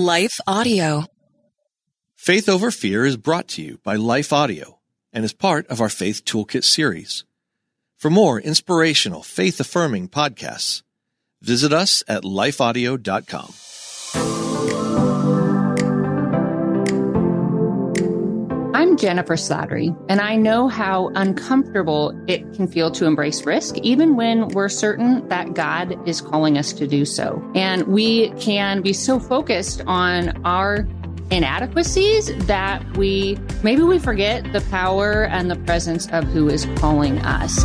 Life Audio. Faith Over Fear is brought to you by Life Audio and is part of our Faith Toolkit series. For more inspirational, faith affirming podcasts, visit us at lifeaudio.com. I'm Jennifer Slattery, and I know how uncomfortable it can feel to embrace risk, even when we're certain that God is calling us to do so. And we can be so focused on our inadequacies that we maybe we forget the power and the presence of who is calling us.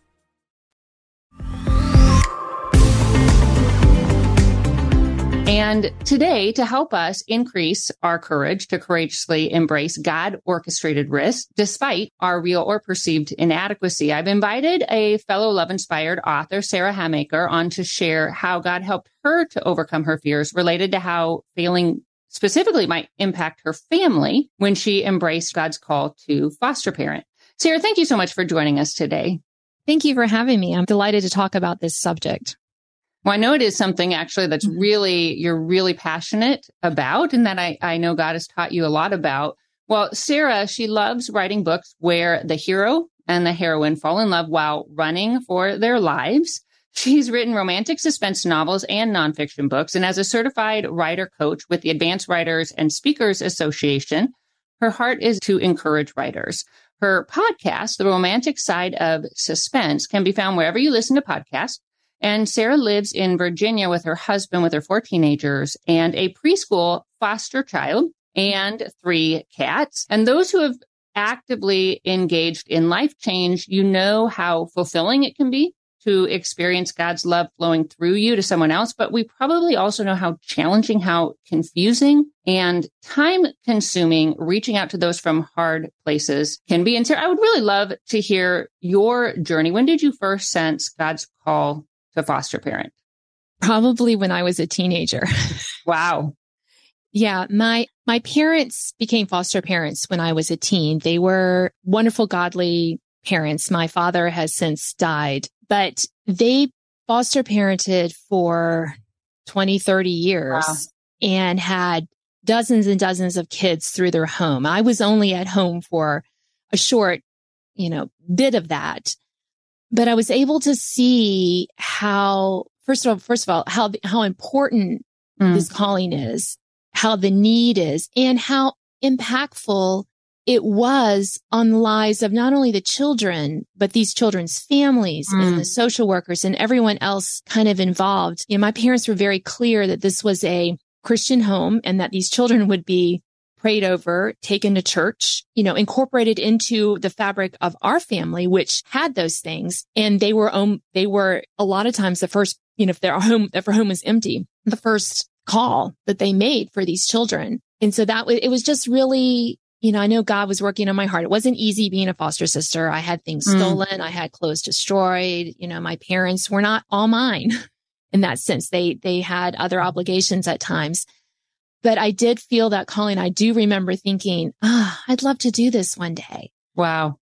And today, to help us increase our courage to courageously embrace God orchestrated risk, despite our real or perceived inadequacy, I've invited a fellow love inspired author, Sarah Hamaker, on to share how God helped her to overcome her fears related to how failing specifically might impact her family when she embraced God's call to foster parent. Sarah, thank you so much for joining us today. Thank you for having me. I'm delighted to talk about this subject. Well, I know it is something actually that's Mm-hmm. really, you're really passionate about and that I, I know God has taught you a lot about. Well, Sarah, she loves writing books where the hero and the heroine fall in love while running for their lives. She's written romantic suspense novels and nonfiction books. And as a certified writer coach with the Advanced Writers and Speakers Association, her heart is to encourage writers. Her podcast, The Romantic Side of Suspense, can be found wherever you listen to podcasts. And Sarah lives in Virginia with her husband, with her four teenagers and a preschool foster child and three cats. And those who have actively engaged in life change, you know how fulfilling it can be to experience God's love flowing through you to someone else. But we probably also know how challenging, how confusing and time consuming reaching out to those from hard places can be. And Sarah, I would really love to hear your journey. When did you first sense God's call to foster parent? Probably when I was a teenager. Wow. yeah, my my parents became foster parents when I was a teen. They were wonderful godly parents. My father has since died, but they foster parented for 20, 30 years Wow. and had dozens and dozens of kids through their home. I was only at home for a short, you know, bit of that. But I was able to see how, first of all, first of all, how, how important Mm. this calling is, how the need is, and how impactful it was on the lives of not only the children, but these children's families Mm. and the social workers and everyone else kind of involved. You know, my parents were very clear that this was a Christian home and that these children would be prayed over, taken to church, you know, incorporated into the fabric of our family, which had those things. And they were, um, they were a lot of times the first, you know, if their home, if their home was empty, the first call that they made for these children. And so that was, it was just really, you know, I know God was working on my heart. It wasn't easy being a foster sister. I had things Mm. stolen. I had clothes destroyed. You know, my parents were not all mine in that sense. They, they had other obligations at times, but I did feel that calling. I do remember thinking, ah, I'd love to do this one day, Wow.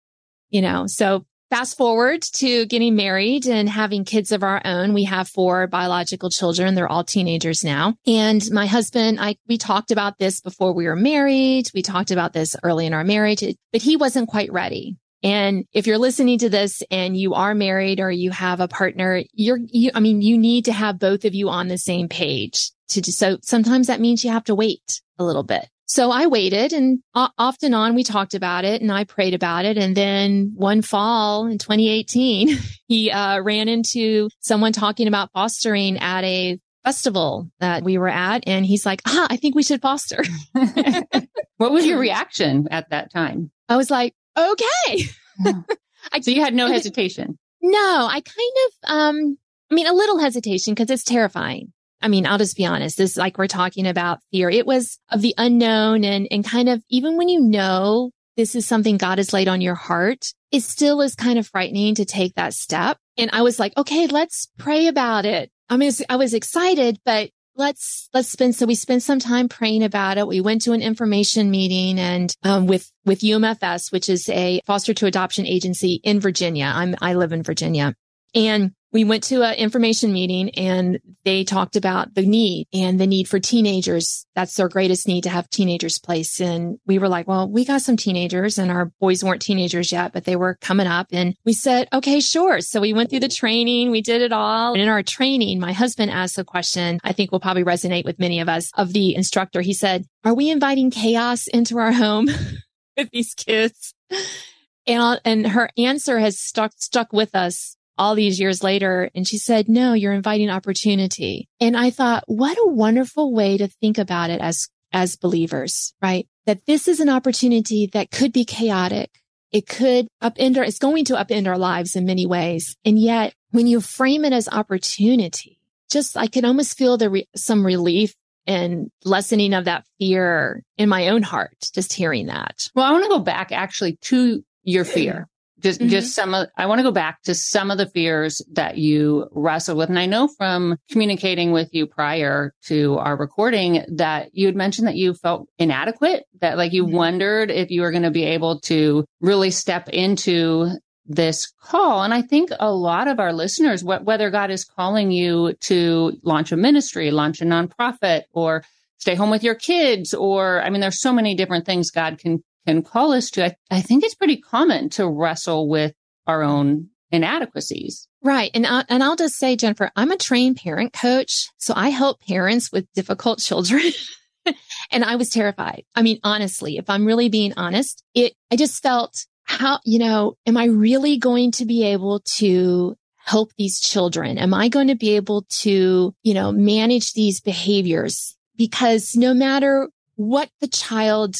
you know, so fast forward to getting married and having kids of our own. We have four biological children. They're all teenagers now. And my husband, I, we talked about this before we were married. We talked about this early in our marriage, but he wasn't quite ready. And if you're listening to this and you are married or you have a partner, you're, you, I mean, you need to have both of you on the same page to, do. so sometimes that means you have to wait a little bit. So I waited and off and on we talked about it and I prayed about it. And then one fall in 2018, he uh, ran into someone talking about fostering at a festival that we were at. And he's like, ah, I think we should foster. what was your reaction at that time? I was like, okay. so you had no hesitation. No, I kind of, um, I mean, a little hesitation because it's terrifying. I mean, I'll just be honest. This, like we're talking about fear. It was of the unknown and, and kind of even when you know this is something God has laid on your heart, it still is kind of frightening to take that step. And I was like, okay, let's pray about it. I mean, I was excited, but let's let's spend so we spent some time praying about it we went to an information meeting and um, with with umfs which is a foster to adoption agency in virginia i'm i live in virginia and we went to an information meeting and they talked about the need and the need for teenagers. That's their greatest need to have teenagers placed. And we were like, well, we got some teenagers and our boys weren't teenagers yet, but they were coming up. And we said, okay, sure. So we went through the training. We did it all. And in our training, my husband asked a question I think will probably resonate with many of us of the instructor. He said, are we inviting chaos into our home with these kids? And, and her answer has stuck, stuck with us all these years later. And she said, no, you're inviting opportunity. And I thought, what a wonderful way to think about it as, as believers, right? That this is an opportunity that could be chaotic. It could upend our, it's going to upend our lives in many ways. And yet when you frame it as opportunity, just I can almost feel the re- some relief and lessening of that fear in my own heart, just hearing that. Well, I want to go back actually to your fear just, mm-hmm. just some of, I want to go back to some of the fears that you wrestled with. And I know from communicating with you prior to our recording that you had mentioned that you felt inadequate, that like you mm-hmm. wondered if you were going to be able to really step into this call. And I think a lot of our listeners, wh- whether God is calling you to launch a ministry, launch a nonprofit, or stay home with your kids, or I mean, there's so many different things God can can call us to, I, I think it's pretty common to wrestle with our own inadequacies. Right. And, I, and I'll just say, Jennifer, I'm a trained parent coach. So I help parents with difficult children. and I was terrified. I mean, honestly, if I'm really being honest, it, I just felt how, you know, am I really going to be able to help these children? Am I going to be able to, you know, manage these behaviors? Because no matter what the child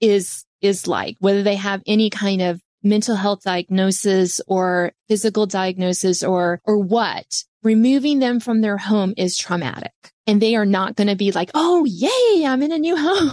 is is like, whether they have any kind of mental health diagnosis or physical diagnosis or, or what, removing them from their home is traumatic. And they are not going to be like, Oh, yay, I'm in a new home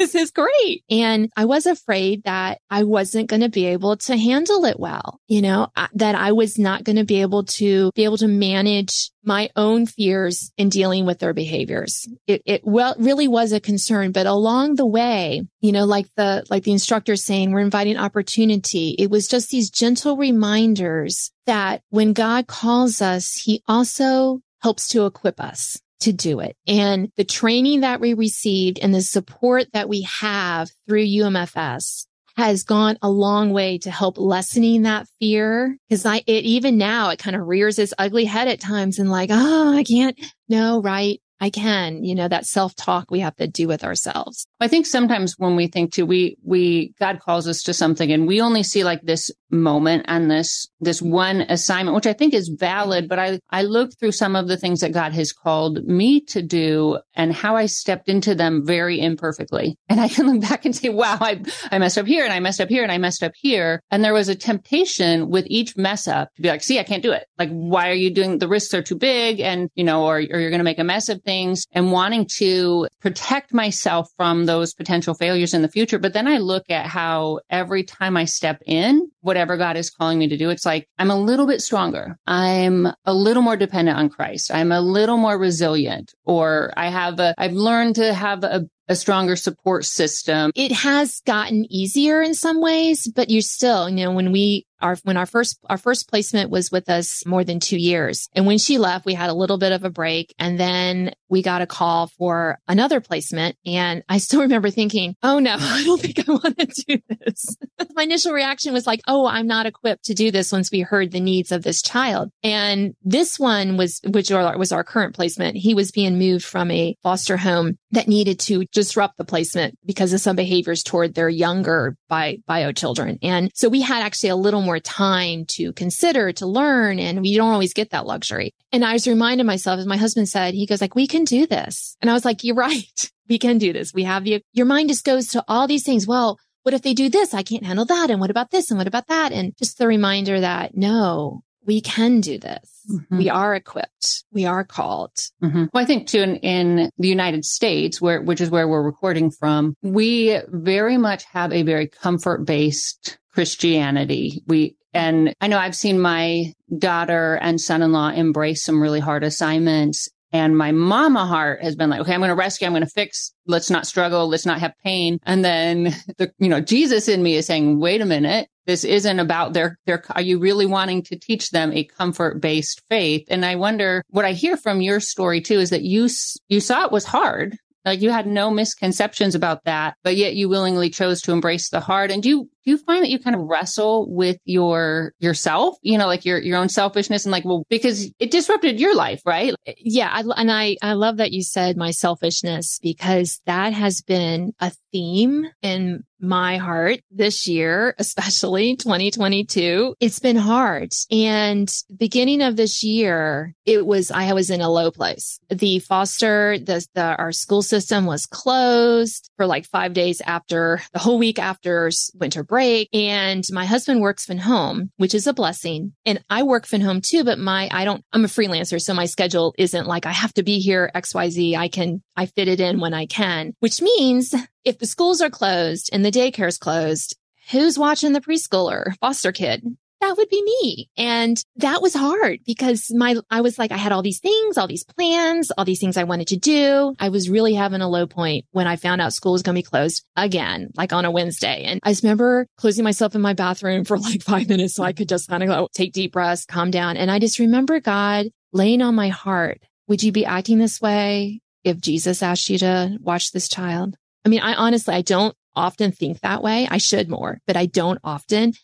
this is great. And I was afraid that I wasn't going to be able to handle it well, you know, that I was not going to be able to be able to manage my own fears in dealing with their behaviors. It, it well, really was a concern, but along the way, you know, like the, like the instructor saying, we're inviting opportunity. It was just these gentle reminders that when God calls us, he also helps to equip us to do it. And the training that we received and the support that we have through UMFS has gone a long way to help lessening that fear. Cause I, it even now, it kind of rears its ugly head at times and like, oh, I can't. No, right. I can, you know, that self talk we have to do with ourselves. I think sometimes when we think too, we, we, God calls us to something and we only see like this moment on this, this one assignment, which I think is valid. But I, I look through some of the things that God has called me to do and how I stepped into them very imperfectly. And I can look back and say, wow, I, I messed up here and I messed up here and I messed up here. And there was a temptation with each mess up to be like, see, I can't do it. Like, why are you doing the risks are too big? And, you know, or, or you're going to make a mess of things things and wanting to protect myself from those potential failures in the future. But then I look at how every time I step in, whatever God is calling me to do, it's like I'm a little bit stronger. I'm a little more dependent on Christ. I'm a little more resilient or I have a, I've learned to have a, a stronger support system. It has gotten easier in some ways, but you still, you know, when we our when our first our first placement was with us more than two years. And when she left we had a little bit of a break and then we got a call for another placement and i still remember thinking oh no i don't think i want to do this. My initial reaction was like oh i'm not equipped to do this once we heard the needs of this child. And this one was which was our current placement. He was being moved from a foster home that needed to disrupt the placement because of some behaviors toward their younger bi- bio children and so we had actually a little more time to consider, to learn. And we don't always get that luxury. And I was reminding myself, as my husband said, he goes like, we can do this. And I was like, you're right. We can do this. We have you. Your mind just goes to all these things. Well, what if they do this? I can't handle that. And what about this? And what about that? And just the reminder that no, we can do this. Mm-hmm. We are equipped. We are called. Mm-hmm. Well, I think too in, in the United States, where which is where we're recording from, we very much have a very comfort based Christianity. We, and I know I've seen my daughter and son-in-law embrace some really hard assignments. And my mama heart has been like, okay, I'm going to rescue. I'm going to fix. Let's not struggle. Let's not have pain. And then the, you know, Jesus in me is saying, wait a minute. This isn't about their, their, are you really wanting to teach them a comfort based faith? And I wonder what I hear from your story too is that you, you saw it was hard like you had no misconceptions about that, but yet you willingly chose to embrace the hard. And do you, do you find that you kind of wrestle with your yourself, you know, like your your own selfishness and like, well, because it disrupted your life, right? Yeah, I, and I I love that you said my selfishness because that has been a theme in my heart this year, especially 2022. It's been hard. And beginning of this year, it was, I was in a low place. The foster, the, the, our school system was closed for like five days after the whole week after winter break. And my husband works from home, which is a blessing. And I work from home too, but my, I don't, I'm a freelancer. So my schedule isn't like I have to be here XYZ. I can, I fit it in when I can, which means if the schools are closed and the daycare is closed, who's watching the preschooler foster kid? That would be me. And that was hard because my, I was like, I had all these things, all these plans, all these things I wanted to do. I was really having a low point when I found out school was going to be closed again, like on a Wednesday. And I just remember closing myself in my bathroom for like five minutes so I could just kind of go take deep breaths, calm down. And I just remember God laying on my heart. Would you be acting this way if Jesus asked you to watch this child? I mean, I honestly, I don't often think that way. I should more, but I don't often.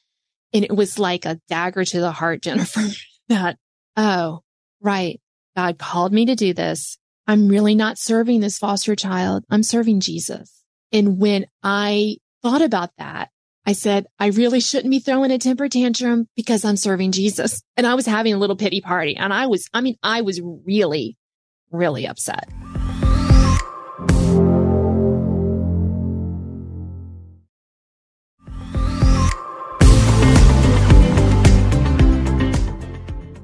And it was like a dagger to the heart, Jennifer, that, oh, right. God called me to do this. I'm really not serving this foster child. I'm serving Jesus. And when I thought about that, I said, I really shouldn't be throwing a temper tantrum because I'm serving Jesus. And I was having a little pity party. And I was, I mean, I was really, really upset.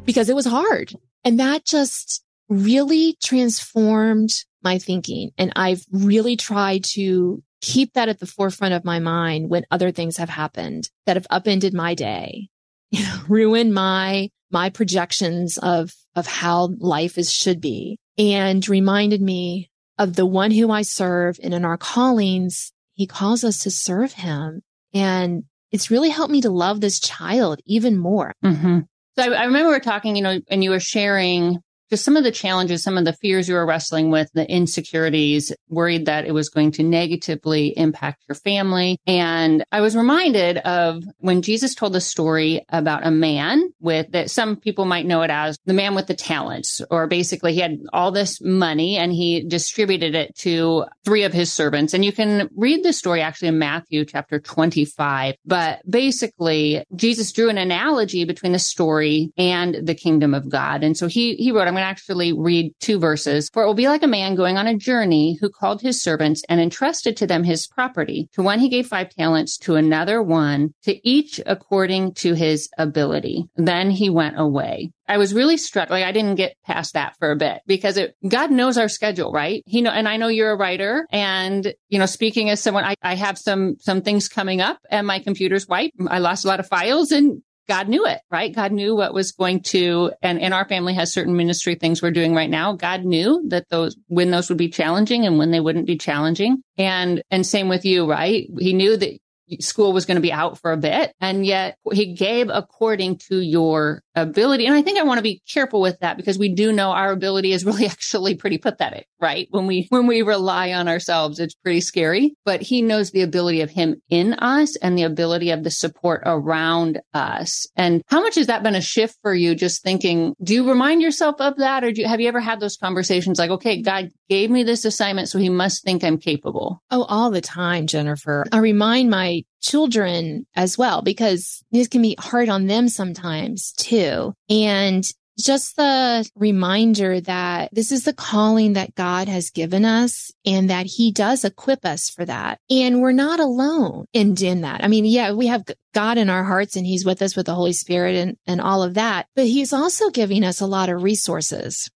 Because it was hard. And that just really transformed my thinking. And I've really tried to keep that at the forefront of my mind when other things have happened that have upended my day, you know, ruined my, my projections of, of how life is should be and reminded me of the one who I serve. And in our callings, he calls us to serve him. And it's really helped me to love this child even more. Mm-hmm. So I, remember we are talking, you know, and you were sharing just some of the challenges, some of the fears you were wrestling with, the insecurities, worried that it was going to negatively impact your family. And I was reminded of when Jesus told the story about a man with that some people might know it as the man with the talents, or basically he had all this money and he distributed it to three of his servants. And you can read the story actually in Matthew chapter 25. But basically, Jesus drew an analogy between the story and the kingdom of God. And so he, he wrote, I'm going to actually read two verses. For it will be like a man going on a journey who called his servants and entrusted to them his property. To one he gave five talents, to another one, to each according to his ability. Then he went away. I was really struck. Like I didn't get past that for a bit because it, God knows our schedule, right? He know, and I know you're a writer and, you know, speaking as someone, I, I have some, some things coming up and my computer's wiped. I lost a lot of files and God knew it, right? God knew what was going to, and, and our family has certain ministry things we're doing right now. God knew that those, when those would be challenging and when they wouldn't be challenging. And, and same with you, right? He knew that school was going to be out for a bit. And yet he gave according to your ability. And I think I want to be careful with that because we do know our ability is really actually pretty pathetic, right? When we, when we rely on ourselves, it's pretty scary, but he knows the ability of him in us and the ability of the support around us. And how much has that been a shift for you? Just thinking, do you remind yourself of that? Or do you, have you ever had those conversations like, okay, God gave me this assignment, so he must think I'm capable? Oh, all the time, Jennifer. I remind my children as well, because this can be hard on them sometimes too. And just the reminder that this is the calling that God has given us and that he does equip us for that. And we're not alone in, in that. I mean, yeah, we have God in our hearts and he's with us with the Holy Spirit and, and all of that, but he's also giving us a lot of resources.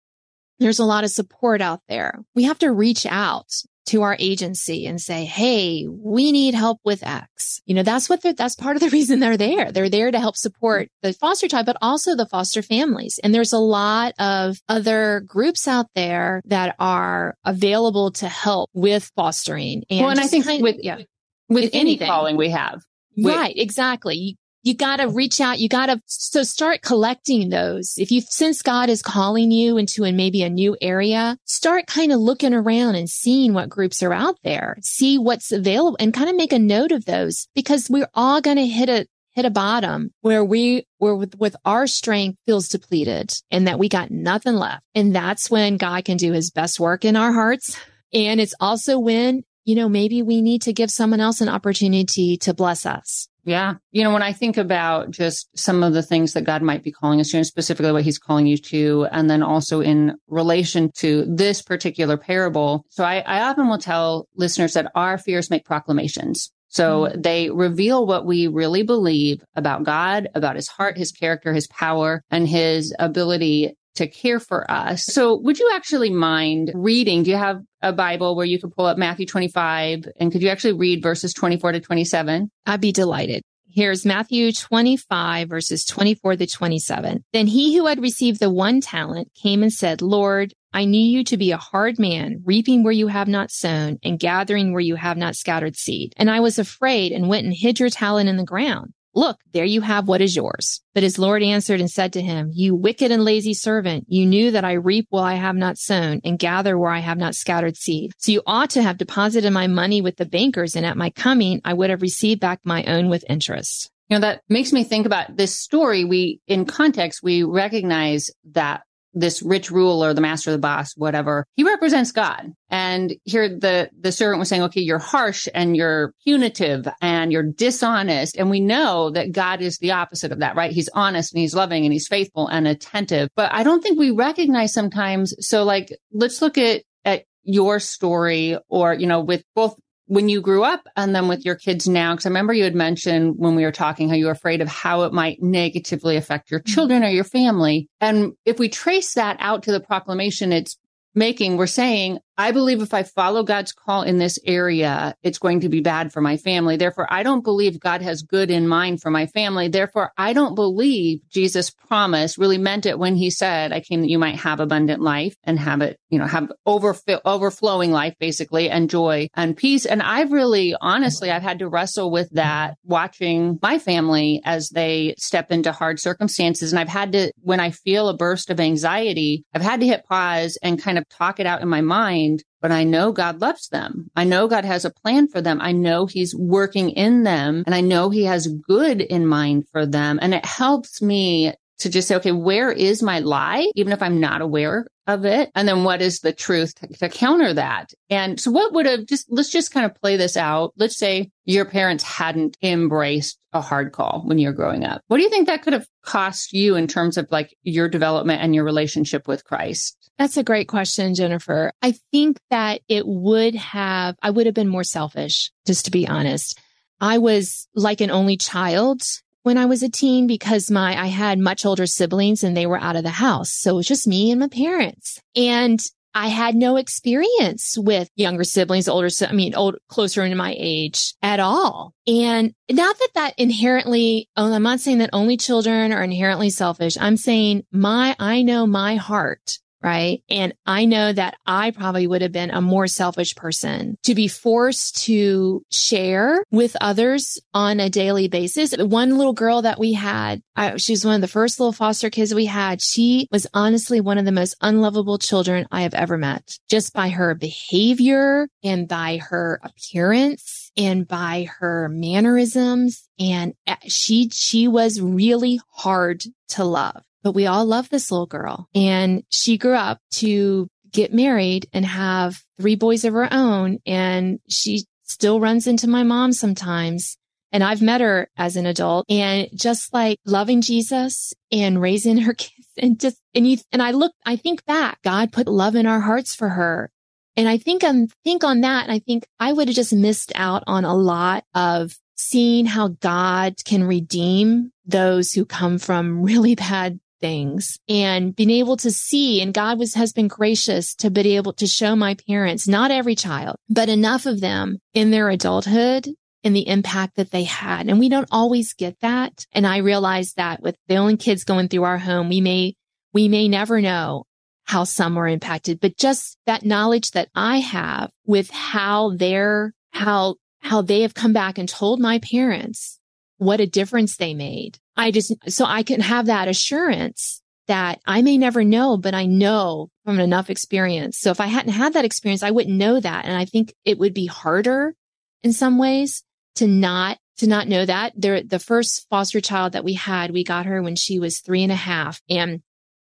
There's a lot of support out there. We have to reach out to our agency and say, Hey, we need help with X. You know, that's what that's part of the reason they're there. They're there to help support the foster child, but also the foster families. And there's a lot of other groups out there that are available to help with fostering. And well, and I think kind, with, yeah, with, with any anything. calling we have. Right, exactly you got to reach out. You got to, so start collecting those. If you sense God is calling you into a, maybe a new area, start kind of looking around and seeing what groups are out there, see what's available and kind of make a note of those because we're all going to hit a, hit a bottom where we where with, with our strength feels depleted and that we got nothing left. And that's when God can do his best work in our hearts. And it's also when, you know, maybe we need to give someone else an opportunity to bless us. Yeah. You know, when I think about just some of the things that God might be calling us to, and specifically what he's calling you to, and then also in relation to this particular parable. So I, I often will tell listeners that our fears make proclamations. So mm-hmm. they reveal what we really believe about God, about his heart, his character, his power, and his ability to care for us. So would you actually mind reading? Do you have a Bible where you could pull up Matthew 25 and could you actually read verses 24 to 27? I'd be delighted. Here's Matthew 25 verses 24 to 27. Then he who had received the one talent came and said, Lord, I knew you to be a hard man, reaping where you have not sown and gathering where you have not scattered seed. And I was afraid and went and hid your talent in the ground. Look, there you have what is yours. But his Lord answered and said to him, You wicked and lazy servant, you knew that I reap where I have not sown and gather where I have not scattered seed. So you ought to have deposited my money with the bankers, and at my coming, I would have received back my own with interest. You know, that makes me think about this story. We, in context, we recognize that this rich ruler, the master, the boss, whatever, he represents God. And here the, the servant was saying, okay, you're harsh and you're punitive and you're dishonest. And we know that God is the opposite of that, right? He's honest and he's loving and he's faithful and attentive. But I don't think we recognize sometimes. So like, let's look at, at your story or, you know, with both when you grew up and then with your kids now? Because I remember you had mentioned when we were talking how you were afraid of how it might negatively affect your mm-hmm. children or your family. And if we trace that out to the proclamation it's making, we're saying, I believe if I follow God's call in this area, it's going to be bad for my family. Therefore, I don't believe God has good in mind for my family. Therefore, I don't believe Jesus promised really meant it when he said, I came that you might have abundant life and have it, you know, have overfill, overflowing life basically and joy and peace. And I've really, honestly, I've had to wrestle with that watching my family as they step into hard circumstances. And I've had to, when I feel a burst of anxiety, I've had to hit pause and kind of talk it out in my mind, but I know God loves them. I know God has a plan for them. I know He's working in them and I know He has good in mind for them. And it helps me to just say, okay, where is my lie? Even if I'm not aware of it. And then what is the truth to, to, counter that? And so what would have just, let's just kind of play this out. Let's say your parents hadn't embraced a hard call when you're growing up. What do you think that could have cost you in terms of like your development and your relationship with Christ? That's a great question, Jennifer. I think that it would have, I would have been more selfish, just to be honest. I was like an only child when I was a teen because my, I had much older siblings and they were out of the house. So it was just me and my parents. And I had no experience with younger siblings, older, I mean, old, closer in my age at all. And not that that inherently, oh, I'm not saying that only children are inherently selfish. I'm saying my, I know my heart right? And I know that I probably would have been a more selfish person to be forced to share with others on a daily basis. One little girl that we had, I, she was one of the first little foster kids we had. She was honestly one of the most unlovable children I have ever met just by her behavior and by her appearance and by her mannerisms. And uh, she, she was really hard to love but we all love this little girl. And she grew up to get married and have three boys of her own. And she still runs into my mom sometimes. And I've met her as an adult and just like loving Jesus and raising her kids and just, and you, and I look, I think back, God put love in our hearts for her. And I think I'm, think on that. And I think I would have just missed out on a lot of seeing how God can redeem those who come from really bad things and being able to see and God was, has been gracious to be able to show my parents, not every child, but enough of them in their adulthood and the impact that they had. And we don't always get that. And I realize that with the only kids going through our home, we may, we may never know how some were impacted, but just that knowledge that I have with how they're, how, how they have come back and told my parents what a difference they made. I just, so I can have that assurance that I may never know, but I know from enough experience. So if I hadn't had that experience, I wouldn't know that. And I think it would be harder in some ways to not, to not know that. There, the first foster child that we had, we got her when she was three and a half and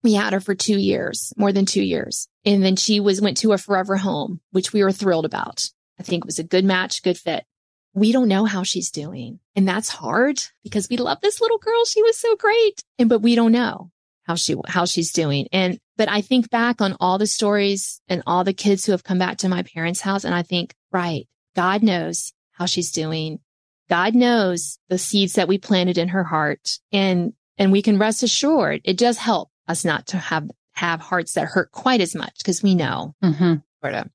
we had her for two years, more than two years. And then she was, went to a forever home, which we were thrilled about. I think it was a good match, good fit we don't know how she's doing. And that's hard because we love this little girl. She was so great. And, but we don't know how she, how she's doing. And, but I think back on all the stories and all the kids who have come back to my parents' house. And I think, right, God knows how she's doing. God knows the seeds that we planted in her heart. And, and we can rest assured it does help us not to have, have hearts that hurt quite as much because we know. Mm-hmm.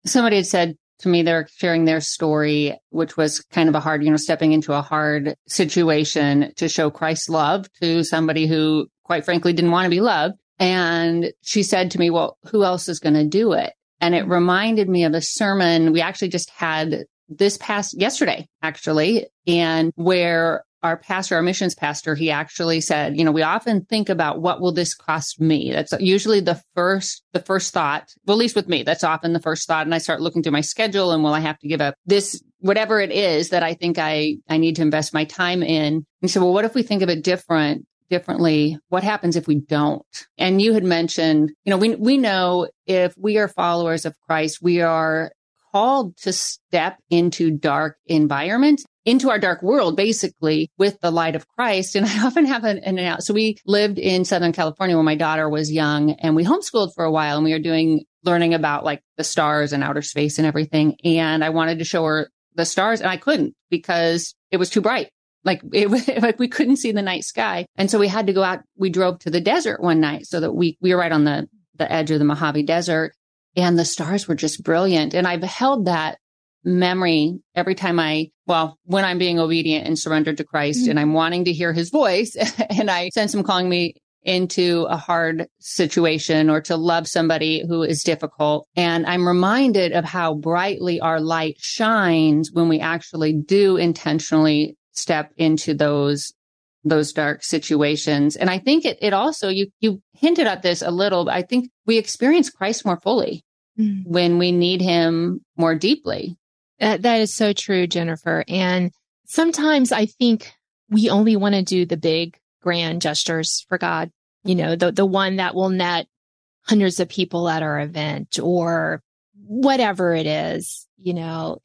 Somebody had said to me, they're sharing their story, which was kind of a hard, you know, stepping into a hard situation to show Christ's love to somebody who, quite frankly, didn't want to be loved. And she said to me, well, who else is going to do it? And it reminded me of a sermon we actually just had this past yesterday, actually, and where our pastor, our missions pastor, he actually said, you know, we often think about what will this cost me? That's usually the first, the first thought. Well, at least with me, that's often the first thought. And I start looking through my schedule and will I have to give up this, whatever it is that I think I, I need to invest my time in. And so, well, what if we think of it different? differently what happens if we don't and you had mentioned you know we we know if we are followers of Christ we are called to step into dark environments into our dark world, basically with the light of Christ. And I often have an, an so we lived in Southern California when my daughter was young and we homeschooled for a while and we were doing learning about like the stars and outer space and everything. And I wanted to show her the stars and I couldn't because it was too bright. Like it was like we couldn't see the night sky. And so we had to go out. We drove to the desert one night so that we, we were right on the, the edge of the Mojave Desert and the stars were just brilliant. And I've held that memory every time I, well, when I'm being obedient and surrendered to Christ mm-hmm. and I'm wanting to hear his voice and I sense him calling me into a hard situation or to love somebody who is difficult. And I'm reminded of how brightly our light shines when we actually do intentionally step into those those dark situations. And I think it, it also, you, you hinted at this a little, but I think we experience Christ more fully mm. when we need him more deeply. That, that is so true, Jennifer. And sometimes I think we only want to do the big grand gestures for God. You know, the, the one that will net hundreds of people at our event or whatever it is. You know,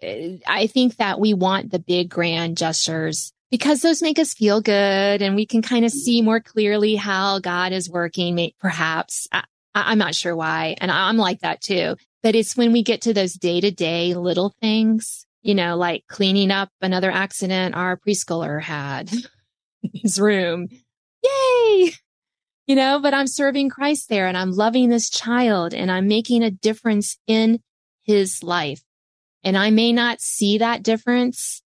I think that we want the big grand gestures because those make us feel good and we can kind of see more clearly how God is working, perhaps. I, am not sure why. And I'm like that too. But it's when we get to those day to day little things, you know, like cleaning up another accident our preschooler had in his room. Yay! you know, but I'm serving Christ there and I'm loving this child and I'm making a difference in his life. And I may not see that difference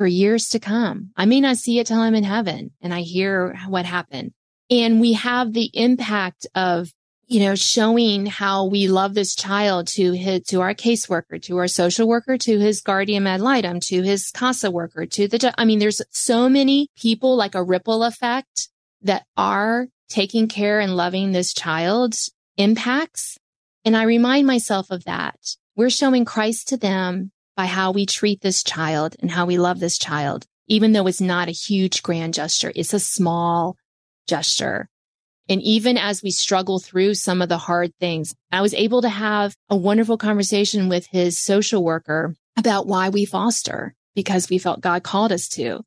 for years to come. I may not see it till I'm in heaven and I hear what happened. And we have the impact of, you know, showing how we love this child to his, to our caseworker, to our social worker, to his guardian ad litem, to his CASA worker, to the, I mean, there's so many people like a ripple effect that are taking care and loving this child impacts. And I remind myself of that. We're showing Christ to them by how we treat this child and how we love this child, even though it's not a huge grand gesture. It's a small gesture. And even as we struggle through some of the hard things, I was able to have a wonderful conversation with his social worker about why we foster because we felt God called us to.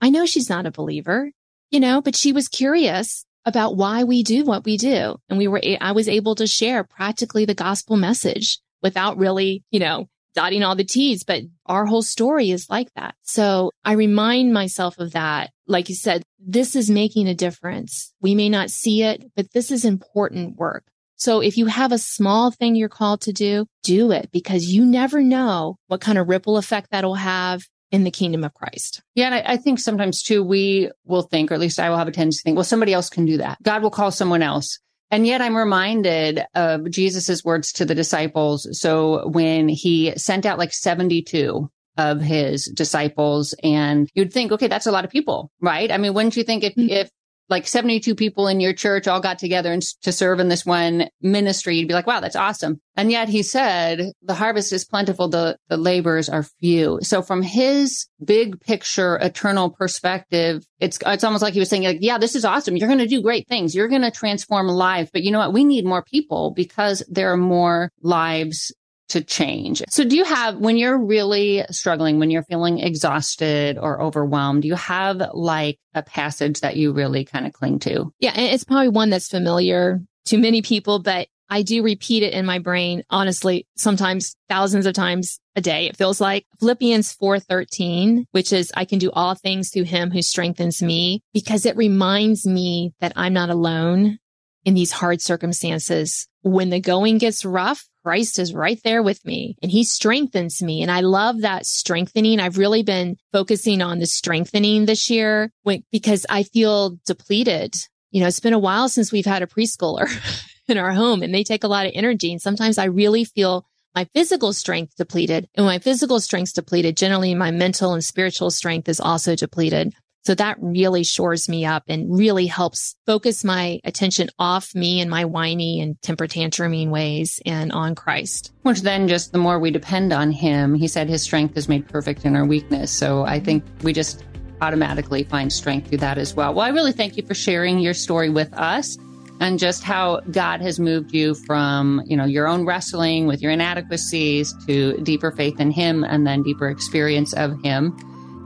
I know she's not a believer, you know, but she was curious about why we do what we do. And we were, I was able to share practically the gospel message without really, you know, dotting all the T's, but our whole story is like that. So I remind myself of that. Like you said, this is making a difference. We may not see it, but this is important work. So if you have a small thing you're called to do, do it because you never know what kind of ripple effect that'll have in the kingdom of Christ. Yeah. And I, I, think sometimes too, we will think, or at least I will have a tendency to think, well, somebody else can do that. God will call someone else. And yet I'm reminded of Jesus's words to the disciples. So when he sent out like 72 of his disciples and you'd think, okay, that's a lot of people, right? I mean, wouldn't you think if, mm-hmm. if like 72 people in your church all got together and to serve in this one ministry, you'd be like, wow, that's awesome. And yet he said, the harvest is plentiful. The, the laborers are few. So from his big picture, eternal perspective, it's, it's almost like he was saying, like, yeah, this is awesome. You're going to do great things. You're going to transform lives. But you know what? We need more people because there are more lives to change. So do you have, when you're really struggling, when you're feeling exhausted or overwhelmed, do you have like a passage that you really kind of cling to? Yeah. It's probably one that's familiar to many people, but I do repeat it in my brain, honestly, sometimes thousands of times a day. It feels like Philippians 4:13, which is I can do all things through him who strengthens me because it reminds me that I'm not alone in these hard circumstances. When the going gets rough, Christ is right there with me and he strengthens me. And I love that strengthening. I've really been focusing on the strengthening this year because I feel depleted. You know, it's been a while since we've had a preschooler in our home and they take a lot of energy. And sometimes I really feel my physical strength depleted. And when my physical strength's depleted, generally my mental and spiritual strength is also depleted. So that really shores me up and really helps focus my attention off me and my whiny and temper tantruming ways and on Christ. Which then just the more we depend on him, he said his strength is made perfect in our weakness. So I mm-hmm. think we just automatically find strength through that as well. Well, I really thank you for sharing your story with us and just how God has moved you from, you know, your own wrestling with your inadequacies to deeper faith in him and then deeper experience of him.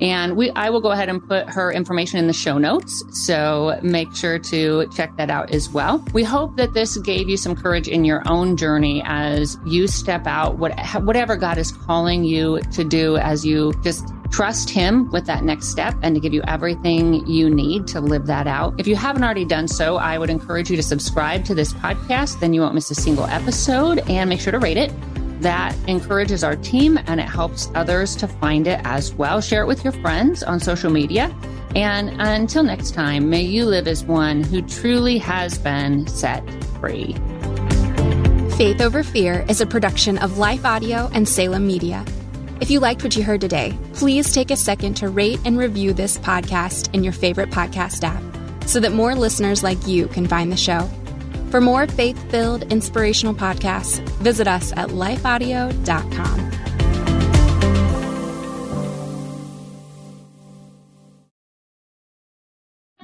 And we, I will go ahead and put her information in the show notes. So make sure to check that out as well. We hope that this gave you some courage in your own journey as you step out, what, whatever God is calling you to do as you just trust him with that next step and to give you everything you need to live that out. If you haven't already done so, I would encourage you to subscribe to this podcast. Then you won't miss a single episode and make sure to rate it that encourages our team and it helps others to find it as well. Share it with your friends on social media. And until next time, may you live as one who truly has been set free. Faith Over Fear is a production of Life Audio and Salem Media. If you liked what you heard today, please take a second to rate and review this podcast in your favorite podcast app so that more listeners like you can find the show. For more faith filled inspirational podcasts, visit us at lifeaudio.com.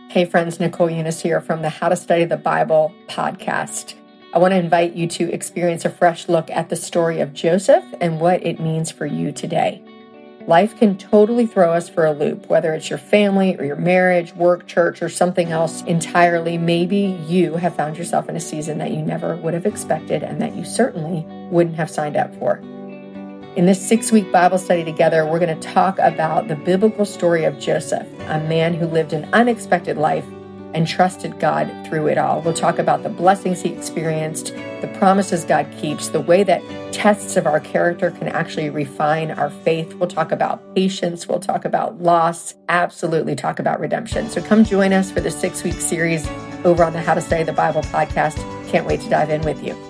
Hey, friends, Nicole Unice here from the How to Study the Bible podcast. I want to invite you to experience a fresh look at the story of Joseph and what it means for you today. Life can totally throw us for a loop, whether it's your family or your marriage, work, church, or something else entirely. Maybe you have found yourself in a season that you never would have expected and that you certainly wouldn't have signed up for. In this six week Bible study together, we're going to talk about the biblical story of Joseph, a man who lived an unexpected life and trusted God through it all. We'll talk about the blessings he experienced, the promises God keeps, the way that tests of our character can actually refine our faith. We'll talk about patience. We'll talk about loss. Absolutely talk about redemption. So come join us for the six week series over on the How to Study the Bible podcast. Can't wait to dive in with you.